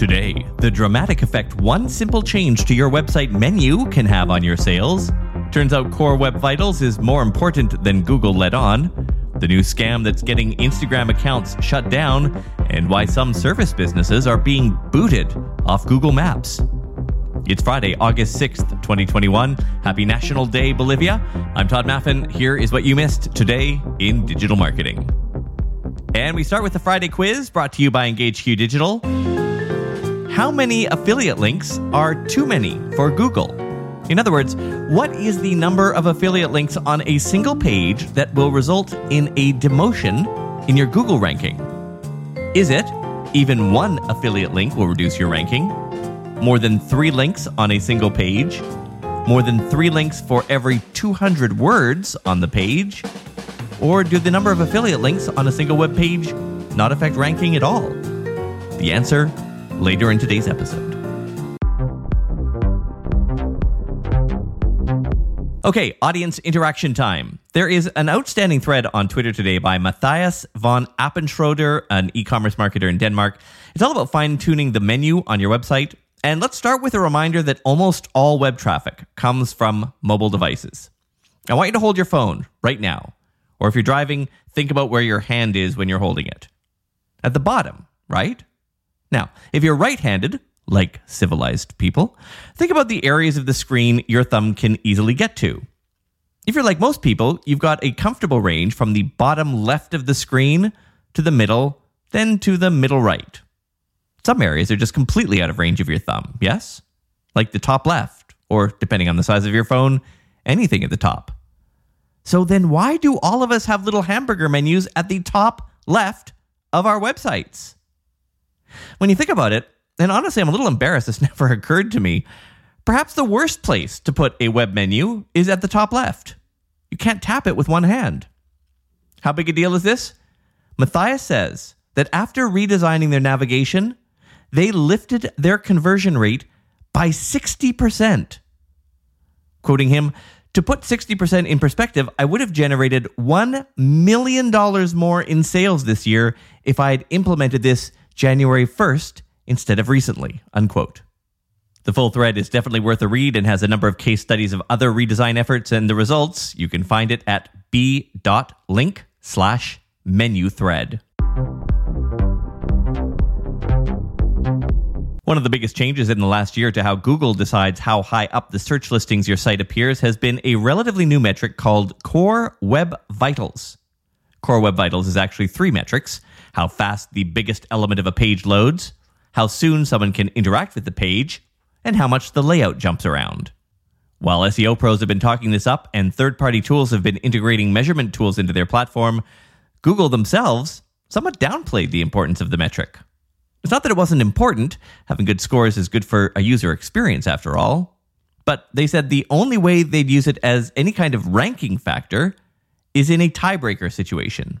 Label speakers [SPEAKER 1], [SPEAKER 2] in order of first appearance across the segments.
[SPEAKER 1] Today, the dramatic effect one simple change to your website menu can have on your sales. Turns out Core Web Vitals is more important than Google let on. The new scam that's getting Instagram accounts shut down, and why some service businesses are being booted off Google Maps. It's Friday, August 6th, 2021. Happy National Day, Bolivia. I'm Tod Maffin. Here is what you missed today in digital marketing. And we start with the Friday quiz brought to you by EngageQ Digital. How many affiliate links are too many for Google? In other words, what is the number of affiliate links on a single page that will result in a demotion in your Google ranking? Is it even one affiliate link will reduce your ranking? More than three links on a single page? More than three links for every 200 words on the page? Or do the number of affiliate links on a single web page not affect ranking at all? The answer later in today's episode. Okay, audience interaction time. There is an outstanding thread on Twitter today by Matthias von Appenschroeder, an e commerce marketer in Denmark. It's all about fine tuning the menu on your website. And let's start with a reminder that almost all web traffic comes from mobile devices. I want you to hold your phone right now. Or if you're driving, think about where your hand is when you're holding it. At the bottom, right? Now, if you're right handed, like civilized people, think about the areas of the screen your thumb can easily get to. If you're like most people, you've got a comfortable range from the bottom left of the screen to the middle, then to the middle right. Some areas are just completely out of range of your thumb, yes? Like the top left, or depending on the size of your phone, anything at the top. So then why do all of us have little hamburger menus at the top left of our websites? When you think about it, and honestly, I'm a little embarrassed this never occurred to me. Perhaps the worst place to put a web menu is at the top left. You can't tap it with one hand. How big a deal is this? Matthias says that after redesigning their navigation, they lifted their conversion rate by 60%. Quoting him, to put 60% in perspective, I would have generated $1 million more in sales this year if I had implemented this January 1st instead of recently. Unquote. The full thread is definitely worth a read and has a number of case studies of other redesign efforts and the results. You can find it at b.link slash menu thread. One of the biggest changes in the last year to how Google decides how high up the search listings your site appears has been a relatively new metric called Core Web Vitals. Core Web Vitals is actually three metrics how fast the biggest element of a page loads, how soon someone can interact with the page, and how much the layout jumps around. While SEO pros have been talking this up and third party tools have been integrating measurement tools into their platform, Google themselves somewhat downplayed the importance of the metric. It's not that it wasn't important, having good scores is good for a user experience after all, but they said the only way they'd use it as any kind of ranking factor is in a tiebreaker situation.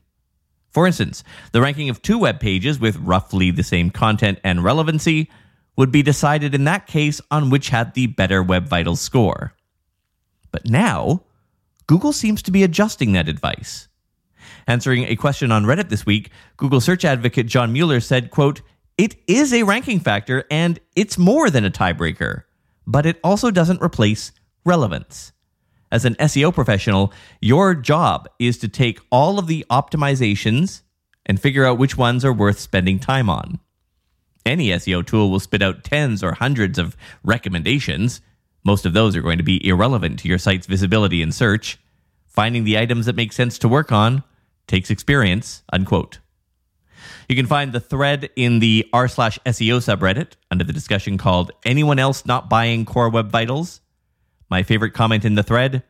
[SPEAKER 1] For instance, the ranking of two web pages with roughly the same content and relevancy would be decided in that case on which had the better Web Vitals score. But now, Google seems to be adjusting that advice. Answering a question on Reddit this week, Google search advocate John Mueller said, quote, it is a ranking factor and it's more than a tiebreaker, but it also doesn't replace relevance. As an SEO professional, your job is to take all of the optimizations and figure out which ones are worth spending time on. Any SEO tool will spit out tens or hundreds of recommendations. Most of those are going to be irrelevant to your site's visibility in search. Finding the items that make sense to work on takes experience, unquote. You can find the thread in the r slash SEO subreddit under the discussion called Anyone Else Not Buying Core Web Vitals? My favorite comment in the thread,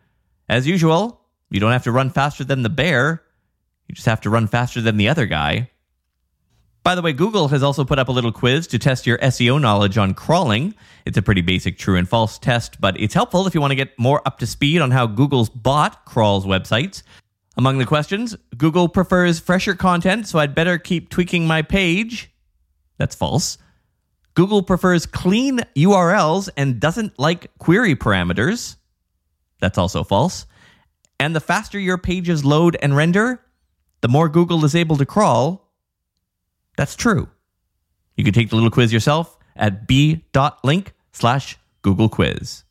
[SPEAKER 1] as usual, you don't have to run faster than the bear. You just have to run faster than the other guy. By the way, Google has also put up a little quiz to test your SEO knowledge on crawling. It's a pretty basic true and false test, but it's helpful if you want to get more up to speed on how Google's bot crawls websites. Among the questions, Google prefers fresher content, so I'd better keep tweaking my page. That's false. Google prefers clean URLs and doesn't like query parameters. That's also false. And the faster your pages load and render, the more Google is able to crawl. That's true. You can take the little quiz yourself at b.link slash Google Quiz.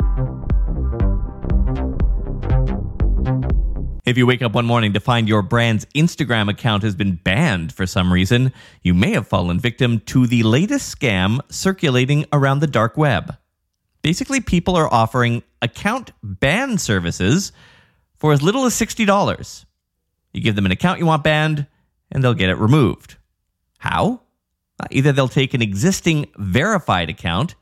[SPEAKER 1] If you wake up one morning to find your brand's Instagram account has been banned for some reason, you may have fallen victim to the latest scam circulating around the dark web. Basically, people are offering account ban services for as little as $60. You give them an account you want banned, and they'll get it removed. How? Uh, either they'll take an existing verified account,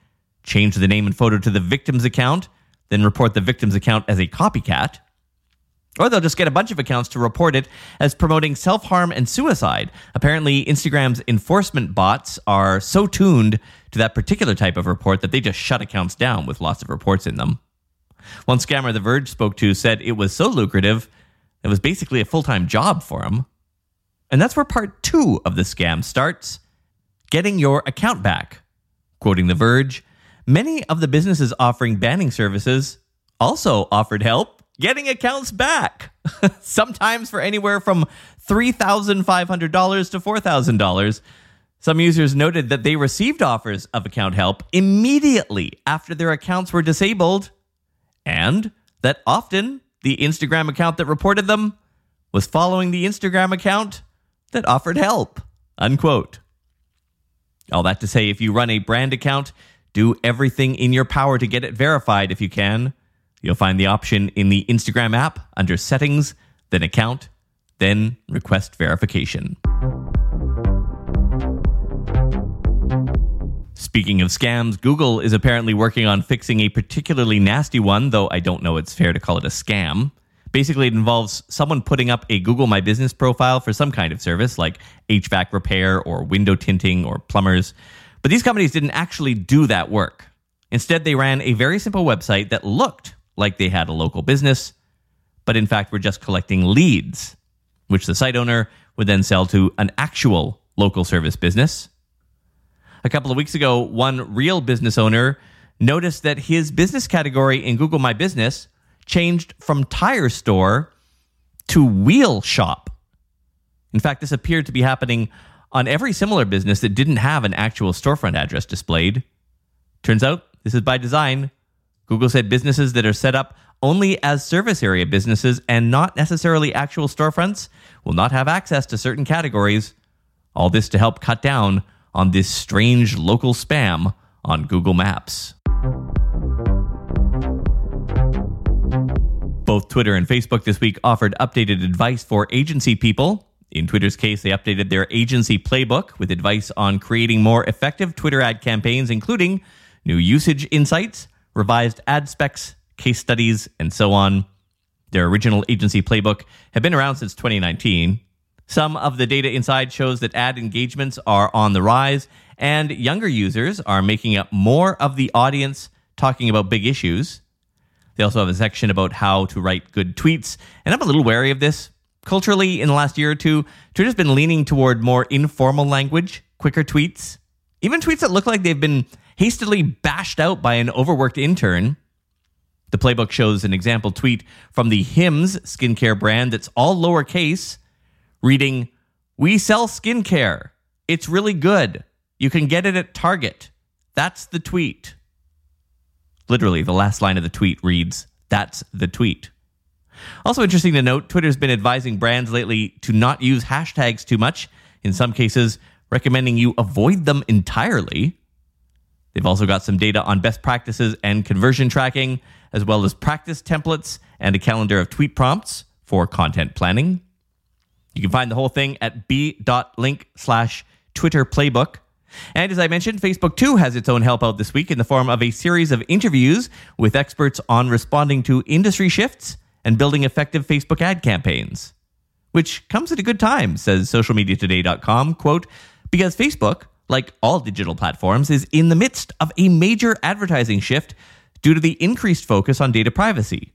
[SPEAKER 1] change the name and photo to the victim's account, then report the victim's account as a copycat, or they'll just get a bunch of accounts to report it as promoting self harm and suicide. Apparently, Instagram's enforcement bots are so tuned to that particular type of report that they just shut accounts down with lots of reports in them. One scammer The Verge spoke to said it was so lucrative, it was basically a full time job for him. And that's where part two of the scam starts getting your account back. Quoting The Verge, many of the businesses offering banning services also offered help getting accounts back, sometimes for anywhere from $3,500 to $4,000. Some users noted that they received offers of account help immediately after their accounts were disabled, and that often the Instagram account that reported them was following the Instagram account that offered help. Unquote. All that to say, if you run a brand account, do everything in your power to get it verified if you can. You'll find the option in the Instagram app under Settings, then Account, then Request Verification. Speaking of scams, Google is apparently working on fixing a particularly nasty one, though I don't know it's fair to call it a scam. Basically, it involves someone putting up a Google My Business profile for some kind of service like HVAC repair or window tinting or plumbers. But these companies didn't actually do that work. Instead, they ran a very simple website that looked like they had a local business, but in fact were just collecting leads, which the site owner would then sell to an actual local service business. A couple of weeks ago, one real business owner noticed that his business category in Google My Business changed from tire store to wheel shop. In fact, this appeared to be happening on every similar business that didn't have an actual storefront address displayed. Turns out this is by design Google said businesses that are set up only as service area businesses and not necessarily actual storefronts will not have access to certain categories. All this to help cut down on this strange local spam on Google Maps. Both Twitter and Facebook this week offered updated advice for agency people. In Twitter's case, they updated their agency playbook with advice on creating more effective Twitter ad campaigns, including new usage insights, revised ad specs, case studies, and so on. Their original agency playbook had been around since 2019. Some of the data inside shows that ad engagements are on the rise, and younger users are making up more of the audience talking about big issues. They also have a section about how to write good tweets, and I'm a little wary of this. Culturally, in the last year or two, Twitter's been leaning toward more informal language, quicker tweets, even tweets that look like they've been hastily bashed out by an overworked intern. The playbook shows an example tweet from the Hims skincare brand that's all lowercase, reading, We sell skincare. It's really good. You can get it at Target. That's the tweet. Literally, the last line of the tweet reads, That's the tweet. Also interesting to note, Twitter's been advising brands lately to not use hashtags too much, in some cases, recommending you avoid them entirely. They've also got some data on best practices and conversion tracking, as well as practice templates and a calendar of tweet prompts for content planning. You can find the whole thing at b.link slash Twitter playbook. And as I mentioned, Facebook too has its own help out this week in the form of a series of interviews with experts on responding to industry shifts and building effective Facebook ad campaigns. Which comes at a good time, says socialmediatoday.com, quote, because Facebook like all digital platforms, is in the midst of a major advertising shift due to the increased focus on data privacy,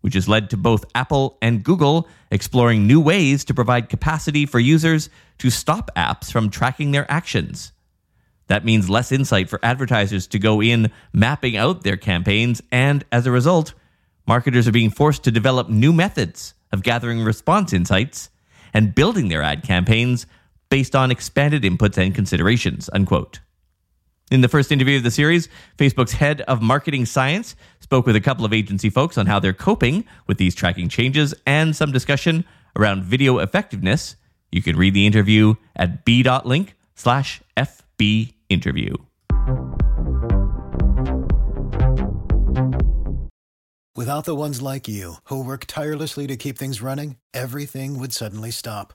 [SPEAKER 1] which has led to both Apple and Google exploring new ways to provide capacity for users to stop apps from tracking their actions. That means less insight for advertisers to go in mapping out their campaigns, and as a result, marketers are being forced to develop new methods of gathering response insights and building their ad campaigns based on expanded inputs and considerations, unquote. In the first interview of the series, Facebook's head of marketing science spoke with a couple of agency folks on how they're coping with these tracking changes and some discussion around video effectiveness. You can read the interview at b.link slash FB interview.
[SPEAKER 2] Without the ones like you, who work tirelessly to keep things running, everything would suddenly stop.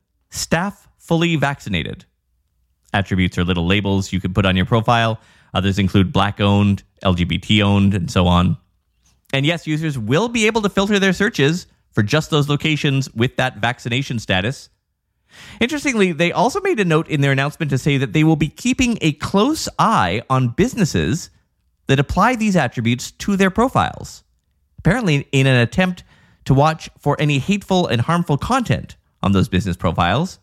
[SPEAKER 1] staff fully vaccinated. Attributes are little labels you can put on your profile. Others include black owned, LGBT owned, and so on. And yes, users will be able to filter their searches for just those locations with that vaccination status. Interestingly, they also made a note in their announcement to say that they will be keeping a close eye on businesses that apply these attributes to their profiles. Apparently, in an attempt to watch for any hateful and harmful content on those business profiles.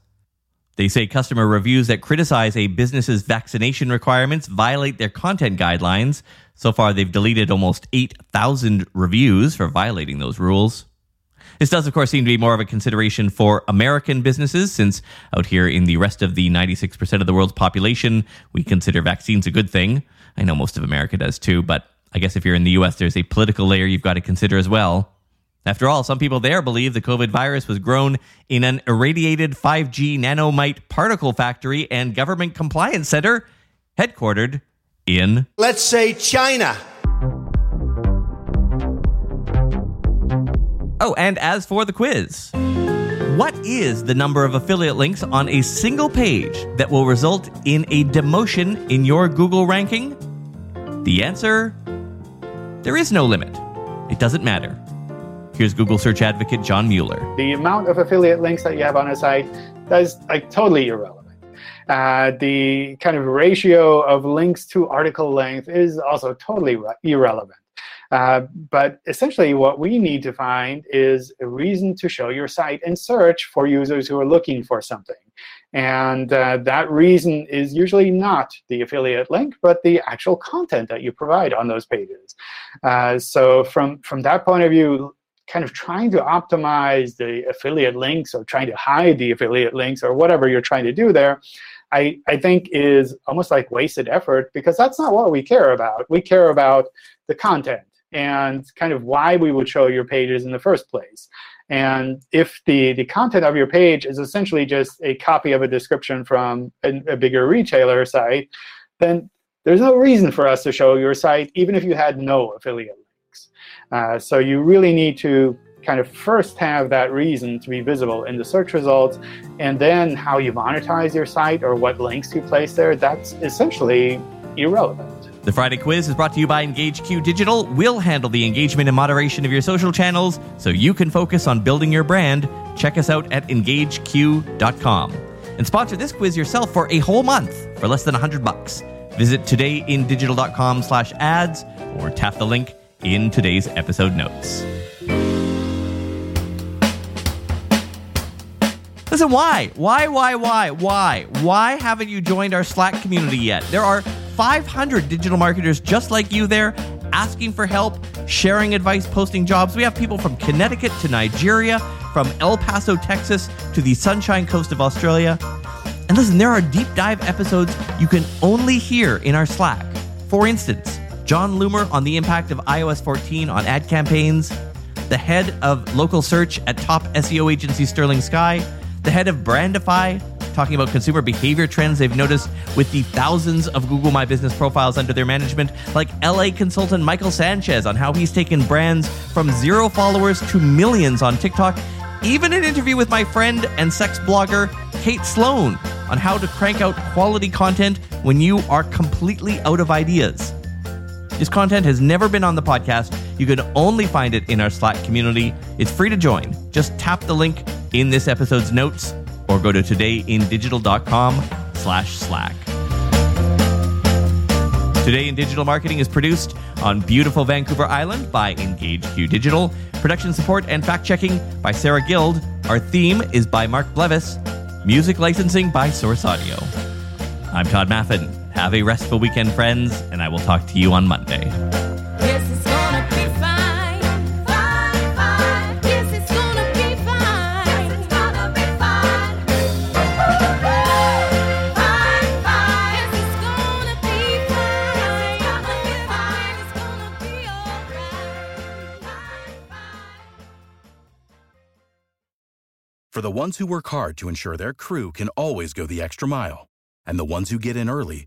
[SPEAKER 1] They say customer reviews that criticize a business's vaccination requirements violate their content guidelines. So far, they've deleted almost 8,000 reviews for violating those rules. This does, of course, seem to be more of a consideration for American businesses, since out here in the rest of the 96% of the world's population, we consider vaccines a good thing. I know most of America does too, but I guess if you're in the US, there's a political layer you've got to consider as well. After all, some people there believe the COVID virus was grown in an irradiated 5G nanomite particle factory and government compliance center headquartered in,
[SPEAKER 3] let's say, China.
[SPEAKER 1] Oh, and as for the quiz, what is the number of affiliate links on a single page that will result in a demotion in your Google ranking? The answer there is no limit. It doesn't matter. Here's Google search advocate John Mueller.
[SPEAKER 4] The amount of affiliate links that you have on a site that's like totally irrelevant. Uh, the kind of ratio of links to article length is also totally re- irrelevant. Uh, but essentially, what we need to find is a reason to show your site and search for users who are looking for something. And uh, that reason is usually not the affiliate link, but the actual content that you provide on those pages. Uh, so from, from that point of view, kind of trying to optimize the affiliate links or trying to hide the affiliate links or whatever you're trying to do there, I, I think is almost like wasted effort because that's not what we care about. We care about the content and kind of why we would show your pages in the first place. And if the, the content of your page is essentially just a copy of a description from a, a bigger retailer site, then there's no reason for us to show your site, even if you had no affiliate uh, so you really need to kind of first have that reason to be visible in the search results, and then how you monetize your site or what links you place there, that's essentially irrelevant.
[SPEAKER 1] The Friday quiz is brought to you by EngageQ Digital. We'll handle the engagement and moderation of your social channels so you can focus on building your brand. Check us out at engageq.com and sponsor this quiz yourself for a whole month for less than 100 bucks. Visit todayindigital.com slash ads or tap the link in today's episode notes. Listen, why? Why, why, why, why? Why haven't you joined our Slack community yet? There are 500 digital marketers just like you there asking for help, sharing advice, posting jobs. We have people from Connecticut to Nigeria, from El Paso, Texas to the Sunshine Coast of Australia. And listen, there are deep dive episodes you can only hear in our Slack. For instance, Jon Loomer on the impact of iOS 14 on ad campaigns, the head of local search at top SEO agency Sterling Sky, the head of Brandify, talking about consumer behavior trends they've noticed with the thousands of Google My Business profiles under their management, like LA consultant Michael Sanchez on how he's taken brands from zero followers to millions on TikTok, even an interview with my friend and sex blogger Kate Sloan on how to crank out quality content when you are completely out of ideas. This content has never been on the podcast. You can only find it in our Slack community. It's free to join. Just tap the link in this episode's notes or go to todayindigital.com slash Slack. Today in Digital Marketing is produced on beautiful Vancouver Island by EngageQ Digital. Production support and fact checking by Sarah Guild. Our theme is by Mark Blevis. Music licensing by Source Audio. I'm Tod Maffin. Have a restful weekend, friends, and I will talk to you on Monday.
[SPEAKER 3] Yes, it's gonna be fine. Fine, fine. Yes, it's gonna be fine. Yes, it's gonna be fine. Fine, fine. Yes, it's gonna be fine. It's gonna be fine. It's gonna be alright. Fine, fine.
[SPEAKER 5] For the ones who work hard to ensure their crew can always go the extra mile, and the ones who get in early